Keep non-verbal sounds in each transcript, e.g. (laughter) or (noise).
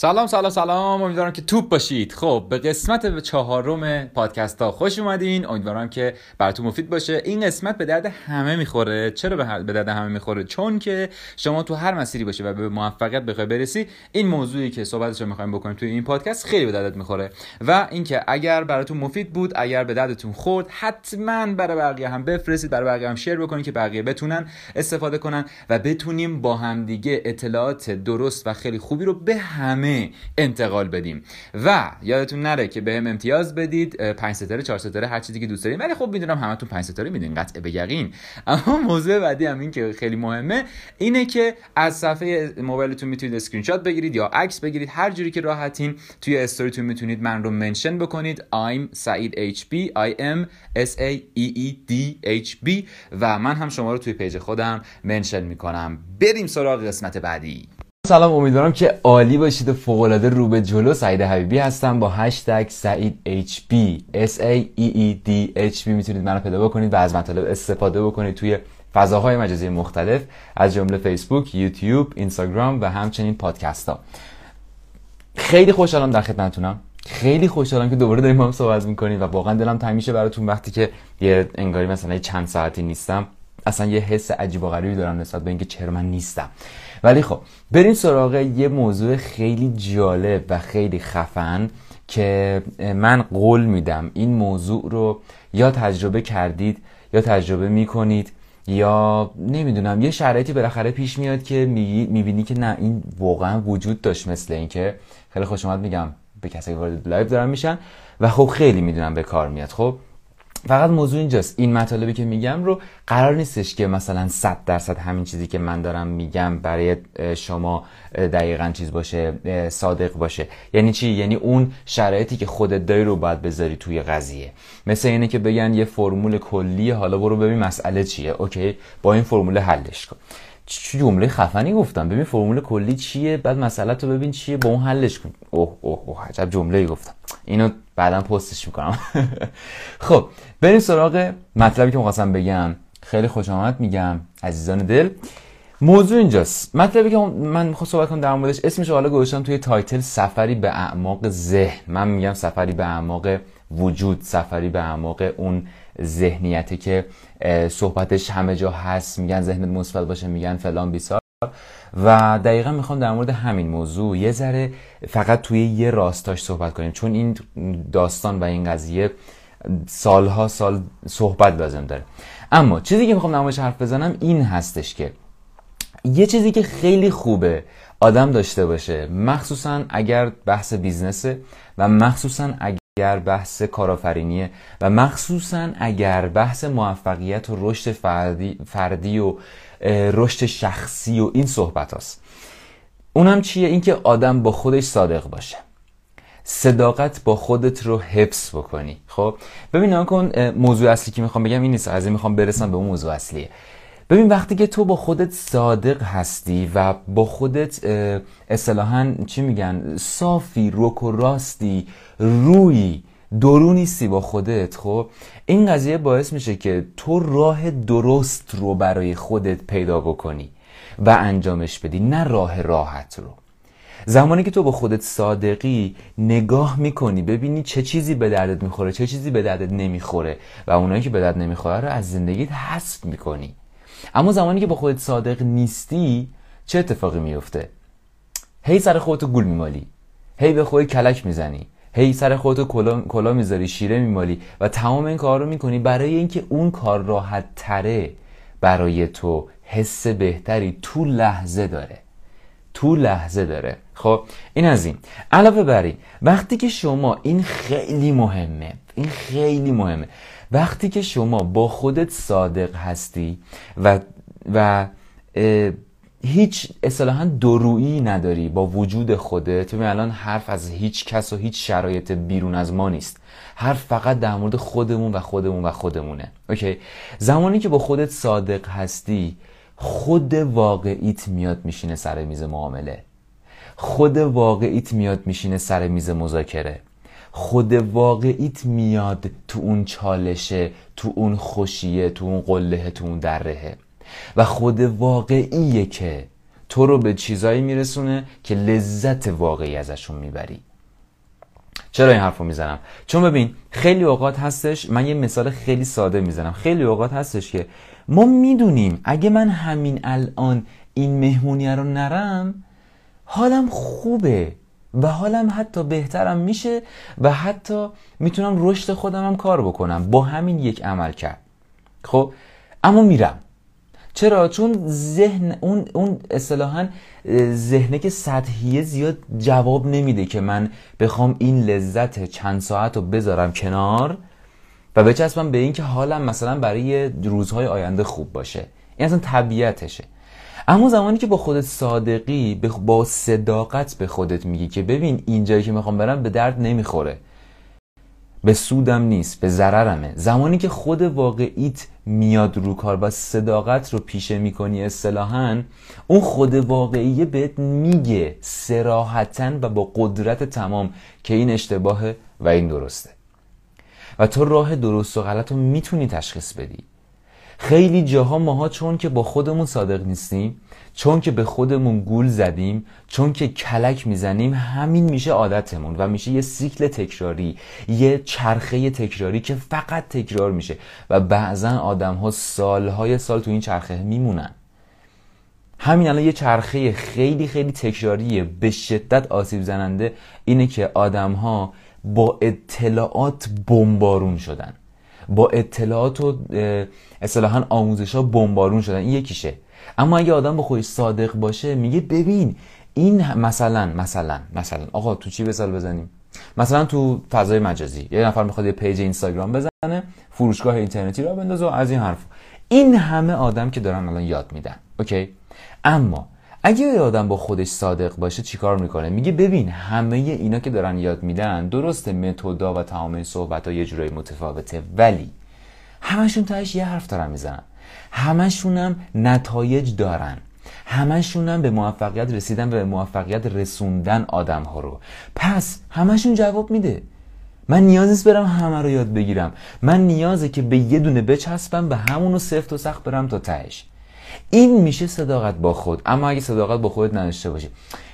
سلام سلام سلام. امیدوارم که توپ باشید. خب به قسمت چهارم پادکست ها خوش اومدین. امیدوارم که براتون مفید باشه. این قسمت به درد همه می‌خوره. چرا به درد همه می‌خوره؟ چون که شما تو هر مسیری باشه و به موفقیت بخوای برسی این موضوعی که صحبتش رو می‌خوایم بکنیم توی این پادکست خیلی به دردت می‌خوره. و اینکه اگر براتون مفید بود اگر به دردتون خورد حتما برای بقیه هم بفرستید برای بقیه هم شیر بکنید که بقیه بتونن استفاده کنن و بتونیم با همدیگه اطلاعات درست و خیلی خوبی رو به همه انتقال بدیم. و یادتون نره که بهم به امتیاز بدید 5 ستاره 4 ستاره هر چیزی که دوست دارین. ولی خب می‌دونم همتون 5 ستاره میدین قطع به یقین. اما موضوع بعدی هم این که خیلی مهمه اینه که از صفحه موبایلتون می‌تونید اسکرین شات بگیرید یا عکس بگیرید. هر جوری که راحتین توی استوریتون می‌تونید من رو mention بکنید. I'm سعید HB I am S A E E D H B. و من هم شما رو توی پیج خودم منشن می‌کنم. بریم سراغ قسمت بعدی. سلام امیدوارم که عالی باشید و فوق العاده رو به جلو. سعید حبیبی هستم با هشتگ سعید HB S A E E D H B. می‌تونید منو پیدا بکنید و از مطالب استفاده بکنید توی فضاهای مجازی مختلف از جمله فیسبوک، یوتیوب، اینستاگرام و همچنین پادکست ها خیلی خوشحالم در خدمتتونم. خیلی خوشحالم که دوباره داریم هم صحبت می‌کنیم و واقعا دلم تنگ میشه براتون وقتی که یه انگاری مثلا چند ساعتی نیستم اصلا یه حس عجیب و غریبی دارم نسبت به اینکه چرا من نیستم. ولی خب بریم سراغ یه موضوع خیلی جالب و خیلی خفن که من قول میدم این موضوع رو یا تجربه کردید یا تجربه می‌کنید یا نمی‌دونم یه شرایطی بالاخره پیش میاد که می‌بینی که نه این واقعا وجود داشت مثل اینکه خیلی خوش اومد میگم به کسی که وارد live دارن میشن و خب خیلی می‌دونم به کار میاد. خب فقط موضوع اینجاست. این مطالبی که میگم رو قرار نیستش که مثلا 100 درصد همین چیزی که من دارم میگم برای شما دقیقا چیز باشه صادق باشه. یعنی چی؟ یعنی اون شرایطی که خودت داری رو باید بذاری توی قضیه. مثل اینه که بگن یه فرمول کلی حالا برو ببین مسئله چیه. okay؟ با این فرمول حلش کن. چه جمله خفنی گفتم. ببین فرمول کلی چیه؟ بعد مسئله تو ببین چیه؟ با اون حلش کن. اوه اوه اوه عجب جمله گفتم. اینو بعدا پستش می‌کنم. (laughs) خب بریم سراغ مطلبی که می‌خواستم بگم. خیلی خوش آمد میگم عزیزان دل. موضوع اینجاست. مطلبی که من می‌خوام صحبت کنم در موردش اسمش حالا گذاشتم توی title سفری به اعماق ذهن. من میگم سفری به اعماق وجود سفری به اعماق اون ذهنیتی که صحبتش همه جا هست. میگن ذهنت مثبت باشه میگن فلان بیسار. و دقیقا می‌خوام در مورد همین موضوع یه ذره فقط توی یه راستاش صحبت کنیم. چون این داستان و این قضیه سالها سال صحبت لازم داره. اما چیزی که می‌خوام در حرف بزنم این هستش که یه چیزی که خیلی خوبه آدم داشته باشه مخصوصا اگر بحث بیزنسه و مخصوصا اگر بحث کارآفرینیه و مخصوصا اگر بحث موفقیت و رشد فردی, فردی و رشد شخصی و این صحبت هست اونم چیه؟ اینکه آدم با خودش صادق باشه. صداقت با خودت رو حفظ بکنی. خب؟ ببین کن موضوع اصلی که می‌خوام بگم این نیست. از این می‌خوام برسم به اون موضوع اصلیه. ببین وقتی که تو با خودت صادق هستی و با خودت اصطلاحا چی میگن؟ صافی روک و راستی روی درو نیستی با خودت خب؟ این قضیه باعث میشه که تو راه درست رو برای خودت پیدا بکنی و انجامش بدی نه راه راحت رو. زمانی که تو با خودت صادقی نگاه می‌کنی ببینی چه چیزی به دردت می‌خوره چه چیزی به دردت نمی‌خوره و اونایی که به درد نمی‌خوره رو از زندگیت حذف می‌کنی. اما زمانی که با خودت صادق نیستی چه اتفاقی میفته هی سر خودتو گول میمالی هی به خودت کلک می‌زنی هی سر خودتو کلا, کلا می‌ذاری شیره میمالی و تمام این کار رو می‌کنی برای اینکه اون کار راحت تره برای تو حس بهتری تو لحظه داره. تو لحظه داره. خب این از این. علاوه بر این وقتی که شما این خیلی مهمه این خیلی مهمه. وقتی که شما با خودت صادق هستی و و هیچ اصطلاحا درویی نداری با وجود خودت ببین الان حرف از هیچ کس و هیچ شرایط بیرون از ما نیست. حرف فقط در مورد خودمون و خودمون و خودمونه. اوکی؟ زمانی که با خودت صادق هستی خود واقعیت میاد میشینه سر میز معامله. خود واقعیت میاد میشینه سر میز مذاکره. خود واقعیت میاد تو اون چالشه تو اون خوشیه تو اون قله تو اون درهه. و خود واقعیه که تو رو به چیزایی میرسونه که لذت واقعی ازشون می‌بری. چرا این حرف رو می‌زنم؟ چون ببین خیلی اوقات هستش من یه مثال خیلی ساده می‌زنم. خیلی اوقات هستش که ما می‌دونیم اگه من همین الان این مهمونی رو نرم حالم خوبه. و حالم حتی بهترم میشه و حتی می‌تونم رشد خودم هم کار بکنم. با همین یک عمل کرد. خب اما میرم. چرا؟ چون ذهن اون اون اصطلاحا ذهنه که سطحیه زیاد جواب نمیده که من بخوام این لذت چند ساعت رو بذارم کنار و بچسبم به اینکه حالم مثلا برای روزهای آینده خوب باشه. این اصلا طبیعتشه. اما زمانی که با خودت صادقی با صداقت به خودت میگی که ببین اینجایی که می‌خوام برم به درد نمی‌خوره. به سودم نیست به ضررمه. زمانی که خود واقعیت میاد رو کار و صداقت رو پیشه می‌کنی اصطلاحا اون خود واقعیه بهت میگه سراحتا و با قدرت تمام که این اشتباهه و این درسته. و تو راه درست و غلط رو می‌تونی تشخیص بدی. خیلی جاها ماها چون که با خودمون صادق نیستیم چون که به خودمون گول زدیم چون که کلک می‌زنیم همین میشه عادتمون و میشه یه سیکل تکراری یه چرخه تکراری که فقط تکرار میشه و بعضا آدم ها سالهای سال تو این چرخه میمونن. همین الان یه چرخه خیلی خیلی تکراریه به شدت آسیب زننده اینه که آدم ها با اطلاعات بمبارون شدن. با اطلاعات و اصطلاحا آموزش ها بمبارون شدن. این یکیشه. اما اگه آدم با خودش صادق باشه میگه ببین این مثلا مثلا مثلا. آقا تو چی مثال بزنیم؟ مثلا تو فضای مجازی. یه نفر می‌خواد یه page اینستاگرام بزنه فروشگاه اینترنتی راه بندازه و از این حرف. این همه آدم که دارن الان یاد میدن. okay؟ اما اگه یه آدم با خودش صادق باشه چیکار می‌کنه؟ میگه ببین همه اینا که دارن یاد میدن درسته متودا و تمام صحبت ها یه جورایی متفاوته ولی همشون تاش یه حرف دارن می‌زنن. همشونم نتایج دارن. همشونم به موفقیت رسیدن و به موفقیت رسوندن آدم ها رو. پس همشون جواب میده. من نیاز نیست برم همه رو یاد بگیرم. من نیازه که به یه دونه بچسبم به همونو سفت و سخت برم تا تهش. این میشه صداقت با خود. اما اگه صداقت با خودت نداشته باشی.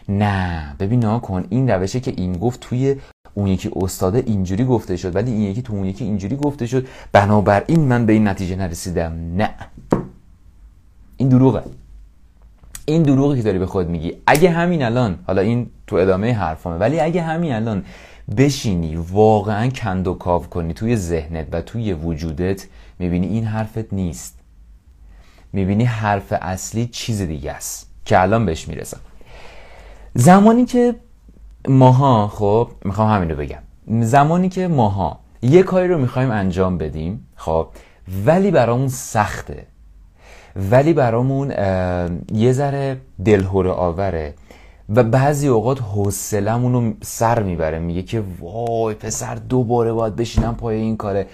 نه ببین نا کن این روشه که این گفت توی اون یکی استاده اینجوری گفته شد ولی این یکی تو اون یکی اینجوری گفته شد. بنابراین من به این نتیجه نرسیدم. نه. این دروغه. این دروغی که داری به خود میگی. اگه همین الان حالا این تو ادامه حرفامه ولی اگه همین الان بشینی واقعا کند و کاو کنی توی ذهنت و توی وجودت می‌بینی این حرفت نیست. می‌بینی حرف اصلی چیز دیگه است که الان بهش می‌رسم. زمانی که ماها خب می‌خوام همین رو بگم. زمانی که ماها یه کاری رو می‌خوایم انجام بدیم خب ولی برامون سخته. ولی برامون یه ذره دلهوره آوره و بعضی اوقات حوصلمون رو سر می‌بره. میگه که وای پسر دوباره باید بشینم پای این کاره.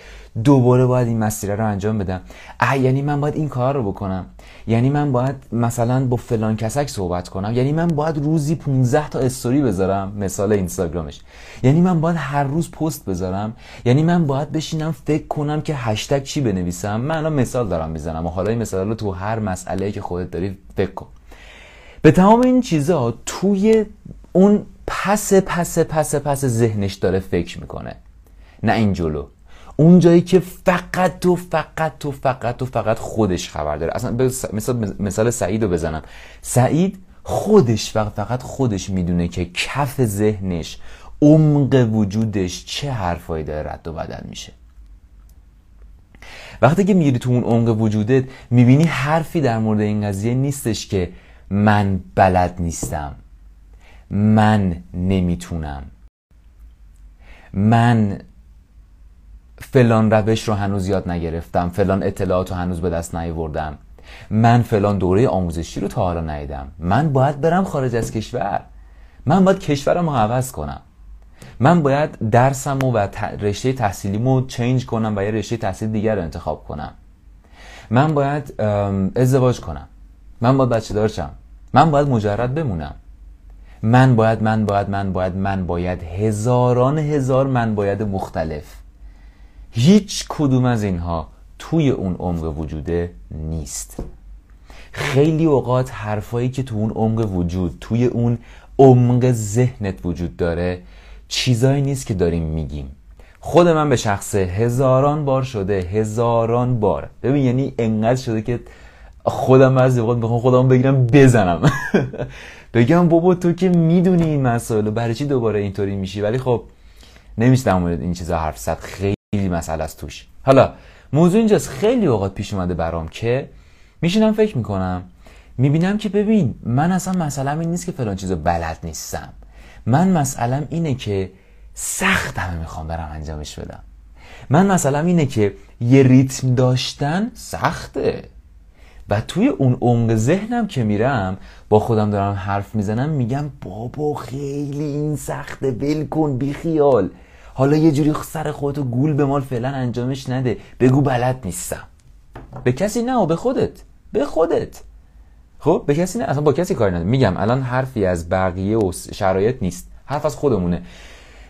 دوباره باید این مسیره رو انجام بدم. اه یعنی من باید این کار رو بکنم. یعنی من باید مثلا با فلان کسک صحبت کنم. یعنی من باید روزی 15 تا استوری بذارم مثال اینستاگرامش. یعنی من باید هر روز پست بذارم. یعنی من باید بشینم فکر کنم که هشتگ چی بنویسم. من الان مثال دارم می‌زنم و حالا این مثال رو تو هر مسئله که خودت داری فکر کن. به تمام این چیزها توی اون پس پس پس پس ذهنش داره فکر می‌کنه. نه این جلو. اون جایی که فقط تو فقط تو فقط تو فقط خودش خبر داره. اصلا مثال, مثال سعید رو بزنم. سعید خودش فقط, فقط خودش می‌دونه که کف ذهنش عمق وجودش چه حرفایی داره رد و بدل میشه. وقتی که میری تو اون عمق وجودت می‌بینی حرفی در مورد این قضیه نیستش که من بلد نیستم. من نمی‌تونم. من فلان روش رو هنوز یاد نگرفتم فلان اطلاعات رو هنوز به دست نیاوردم. من فلان دوره آموزشی رو تا حالا ندیدم. من باید برم خارج از کشور. من باید کشورم رو عوض کنم. من باید درسم و رشته تحصیلیمو چینج کنم و یه رشته تحصیل دیگر رو انتخاب کنم. من باید ازدواج کنم. من باید بچه دارچم من باید مجرد بمونم. من باید من باید من باید من باید هزاران هزار من باید مختلف. هیچ کدوم از اینها توی اون عمق وجوده نیست. خیلی اوقات حرفایی که تو اون عمق وجود توی اون عمق ذهنت وجود داره چیزایی نیست که داریم میگیم. خود من به شخصه هزاران بار شده هزاران بار. ببین یعنی انقدر شده که خودم از اوقات می‌خوام خودم بگیرم بزنم. (laughs) بگم بابا تو که می‌دونی این مسائل برای چی دوباره اینطوری میشی؟ ولی خب نمیشه در مورد این چیزا حرف زد خیلی مسئله است توش. حالا موضوع اینجاست خیلی اوقات پیش اومده برام که میشینم فکر می‌کنم می‌بینم که ببین من اصلا مسئله این نیست که فلان چیزو بلد نیستم. من مسئلم اینه که سختمه می‌خوام برم انجامش بدم. من مثلا اینه که یه ریتم داشتن سخته. و توی اون عمق ذهنم که میرم با خودم دارم حرف می‌زنم میگم بابا خیلی این سخته ول کن بی خیال حالا یه جوری سر خودتو گول به مال فعلا انجامش نده. بگو بلد نیستم. به کسی نه و به خودت. به خودت. خب به کسی نه. اصلا با کسی کاری نداره میگم الان حرفی از بقیه و شرایط نیست. حرف از خودمونه.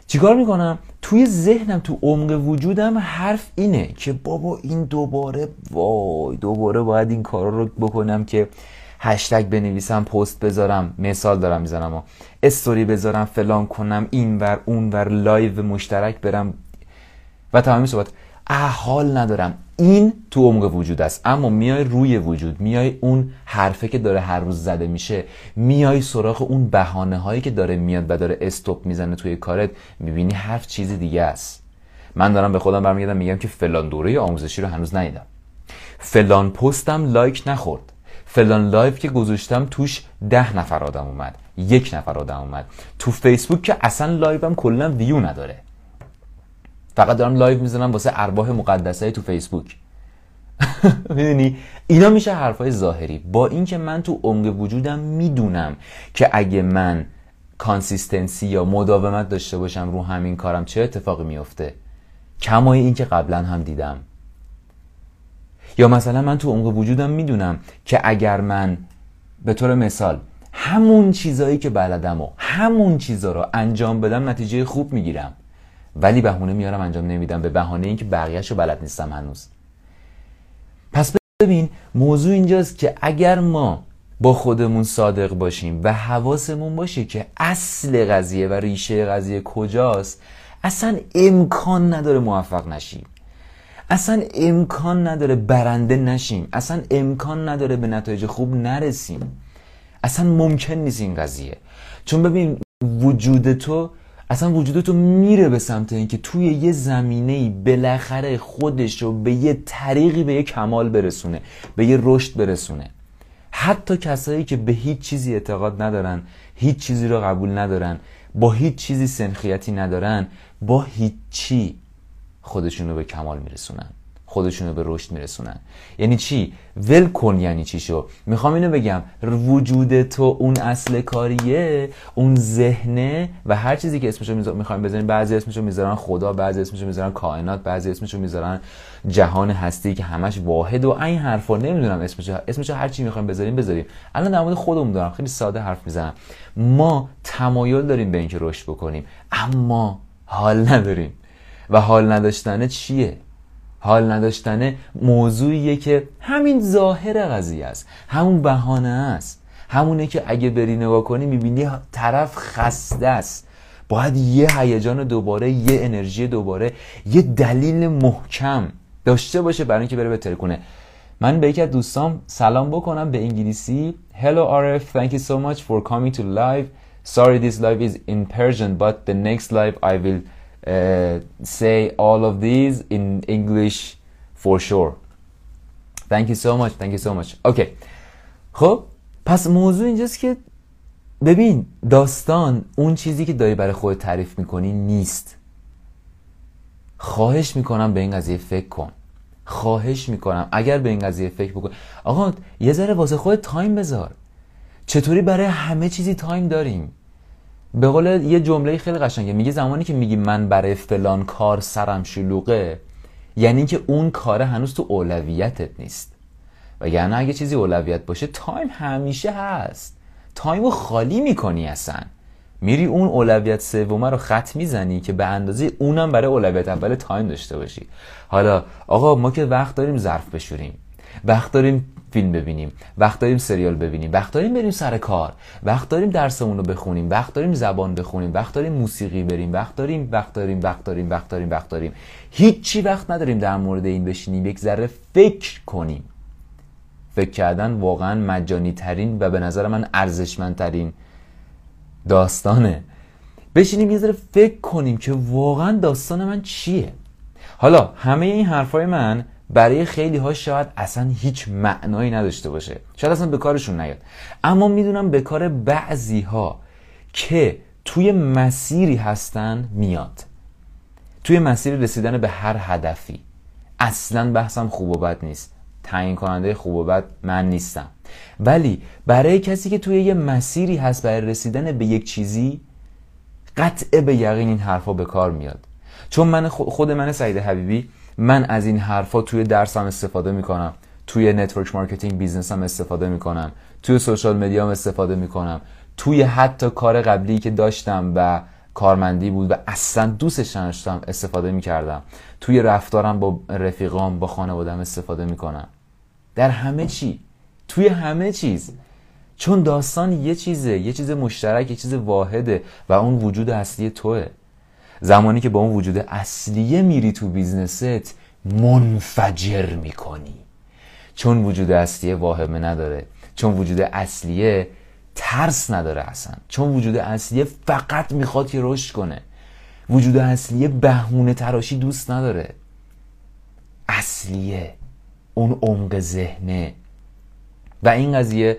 چیکار می‌کنم؟ توی ذهنم تو عمق وجودم حرف اینه که بابا این دوباره وای دوباره باید این کارا رو بکنم که هشتگ بنویسم پست بذارم مثال دارم می‌زنم استوری بذارم فلان کنم این ور اون ور live مشترک برم. و تمامی صحبت. حال ندارم. این تو عمق وجود است. اما میای روی وجود میای اون حرفه که داره هر روز زده میشه میای سراغ اون بهانه هایی که داره میاد و داره stop می‌زنه توی کارت می‌بینی حرف چیز دیگه است. من دارم به خودم برمیگردم میگم که فلان دوره آموزشی رو هنوز ندیدم. فلان پستم like نخورد. فلان live که گذاشتم توش ده نفر آدم اومد یک نفر آدم اومد. تو فیسبوک که اصلا live م کلا ویو نداره. فقط دارم live می‌زنم واسه ارواح مقدسه تو فیسبوک. (laughs) می‌دونی؟ اینا میشه حرفای ظاهری. با اینکه من تو عمق وجودم می‌دونم که اگه من کانسیستنسی یا مداومت داشته باشم رو همین کارم چه اتفاقی میفته کمای این که قبلا هم دیدم. یا مثلا من تو عمق وجودم می‌دونم که اگر من به طور مثال همون چیزایی که بلدم و همون چیزا رو انجام بدم نتیجه خوب می‌گیرم. ولی بهونه میارم انجام نمیدم به بهانه اینکه بقیهش رو بلد نیستم هنوز. پس ببین موضوع اینجاست که اگر ما با خودمون صادق باشیم و حواسمون باشه که اصل قضیه و ریشه قضیه کجاست اصلا امکان نداره موفق نشیم. اصلا امکان نداره برنده نشیم. اصلا امکان نداره به نتایج خوب نرسیم. اصلا ممکن نیست این قضیه. چون ببین وجود تو اصلا وجود تو میره به سمت اینکه توی یه زمینه ای بالاخره خودش رو به یه طریقی به یه کمال برسونه به یه رشد برسونه. حتی کسایی که به هیچ چیزی اعتقاد ندارن هیچ چیزی رو قبول ندارن با هیچ چیزی سنخیتی ندارن با هیچی. خودشون رو به کمال میرسونن. خودشون رو به رشد میرسونن. یعنی چی؟ ول کن یعنی چی شو؟ می‌خوام اینو بگم. وجود تو اون اصل کاریه اون ذهنه و هر چیزی که اسمشو می‌خوایم بزنیم بعضی اسمشو می‌ذارن خدا بعضی اسمشو می‌ذارن کائنات بعضی اسمشو می‌ذارن جهان هستی که همش واحد و این حرفا. نمی‌دونم اسمشو اسمشو هر چی می‌خوایم بذاریم بذاریم. الان در مورد خودمون دارم. خیلی ساده حرف می‌زنم. ما تمایل داریم به اینکه رشد بکنیم اما حال نداریم. و حال نداشتنه چیه؟ حال نداشتنه موضوعیه که همین ظاهر قضیه است همون بهانه است. همونه که اگه بری نگاه کنی می‌بینی طرف خسته است. باید یه هیجان دوباره یه انرژی دوباره یه دلیل محکم داشته باشه برای اینکه بره بهتر کنه من به یکی از دوستام سلام بکنم به انگلیسی. Hello RF thank you so much for coming to live. Sorry this live is in Persian but the next live I will uh, say all of these in English for sure. Thank you so much thank you so much. Okay. خب پس موضوع اینجاست که ببین داستان اون چیزی که داری برای خود تعریف می‌کنی نیست. خواهش می‌کنم به این قضیه فکر کن. خواهش می‌کنم اگر به این قضیه فکر بکن آقا یه ذره واسه خود time بذار. چطوری برای همه چیزی time داریم؟ به قول یه جمله خیلی قشنگه. میگه زمانی که میگی من برای فلان کار سرم شلوغه یعنی که اون کار هنوز تو اولویتت نیست. و یعنی اگه چیزی اولویت باشه time همیشه هست. time رو خالی می‌کنی اصلا. میری اون اولویت سومه رو خط می‌زنی که به اندازه اونم برای اولویت اول تایم داشته باشی. حالا آقا ما که وقت داریم ظرف بشوریم. وقت داریم فیلم ببینیم وقت داریم سریال ببینیم وقت داریم بریم سر کار وقت داریم درسمون رو بخونیم وقت داریم زبان بخونیم وقت داریم موسیقی بریم وقت داریم وقت داریم وقت داریم وقت داریم وقت داریم. هیچی وقت نداریم در مورد این بشینیم یک ذره فکر کنیم. فکر کردن واقعا مجانی ترین و به نظر من ارزشمندترین داستانه. بشینیم یه ذره فکر کنیم که واقعا داستان من چیه. حالا همه این حرفای من برای خیلی ها شاید اصلا هیچ معنایی نداشته باشه. شاید اصلا به کارشون نیاد. اما می‌دونم به کار بعضی ها که توی مسیری هستن میاد. توی مسیر رسیدن به هر هدفی. اصلا بحثم خوب و بد نیست. تعیین کننده خوب و بد من نیستم. ولی برای کسی که توی یه مسیری هست برای رسیدن به یک چیزی قطع به یقین این حرفا به کار میاد. چون من خود من سعید حبیبی من از این حرفا توی درسم استفاده می‌کنم. توی network marketing business م استفاده می‌کنم. توی social media م استفاده می‌کنم. توی حتی کار قبلی که داشتم و کارمندی بود و اصلا دوستش نداشتم استفاده می‌کردم. توی رفتارم با رفیقام با خانوادم استفاده می‌کنم. در همه چی. توی همه چیز. چون داستان یه چیزه یه چیز مشترک یه چیز واحده و اون وجود اصلی توه. زمانی که با اون وجود اصلیه میری تو بیزنست منفجر می‌کنی. چون وجود اصلیه واهمه نداره. چون وجود اصلیه ترس نداره اصلا. چون وجود اصلیه فقط می‌خواد که رشد کنه. وجود اصلیه بهونه تراشی دوست نداره. اصلیه اون عمق ذهنه. و این قضیه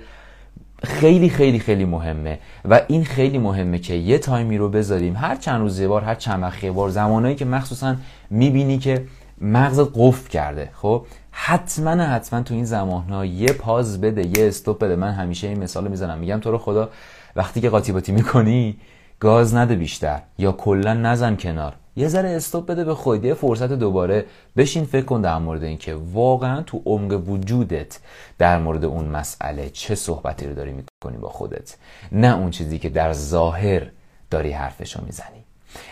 خیلی خیلی خیلی مهمه. و این خیلی مهمه که یه تایمی رو بذاریم. هر چند روز بار هر چند وقت بار. زمانایی که مخصوصا می‌بینی که مغزت قفل کرده. خب؟ حتما حتما تو این زمان ها یه پاز بده یه استوب بده. من همیشه این مثال می‌زنم. میگم تو رو خدا وقتی که قاطی باتی می‌کنی گاز نده بیشتر. یا کلا نزن کنار. یه ذره استوب بده به خود یه فرصت دوباره بشین فکر کن در مورد اینکه واقعا تو عمق وجودت در مورد اون مسئله چه صحبتی رو داری می‌کنی با خودت. نه اون چیزی که در ظاهر داری حرفشو می‌زنی.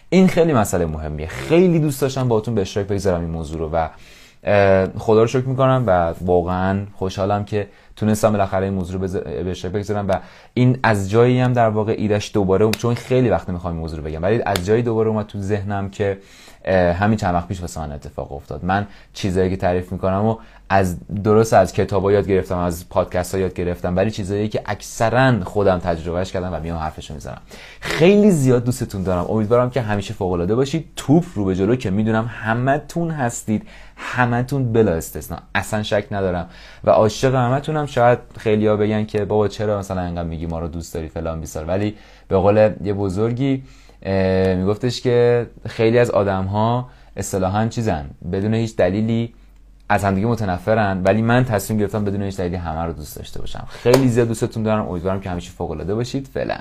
این خیلی مسئله مهمیه. خیلی دوست داشتم باهاتون به اشتراک بگذارم این موضوع رو و خدا رو شکر می‌کنم و واقعا خوشحالم که تونستم بالاخره این موضوع رو به اشتراک بگذارم و این از جایی هم در واقع ایدش دوباره چون خیلی وقت می‌خوام این موضوع رو بگم ولی از جایی دوباره اومد تو ذهنم که همین چند وقت پیش واسه من اتفاق افتاد. من چیزایی که تعریف می‌کنم و از درست از کتابا یاد گرفتم از پادکست ها یاد گرفتم ولی چیزایی که اکثرا خودم تجربهش کردم و میام حرفشو می‌زنم. خیلی زیاد دوستتون دارم. امیدوارم که همیشه فوق العاده باشید. توپ رو به جلو که می‌دونم همتون هستید. همتون بلا استثنا. اصلا شک ندارم. و عاشق همتونم. شاید خیلیا بگن که بابا چرا مثلا انقدر میگی ما رو دوست داری فلان بیسار. ولی به قول یه بزرگی میگفتش که خیلی از آدم ها اصطلاحا چیزن بدون هیچ دلیلی از همدیگه متنفرن ولی من تصمیم گرفتم بدون هیچ دلیلی همه رو دوست داشته باشم. خیلی زیاد دوستتون دارم امیدوارم که همیشه فوق العاده باشید. فعلا.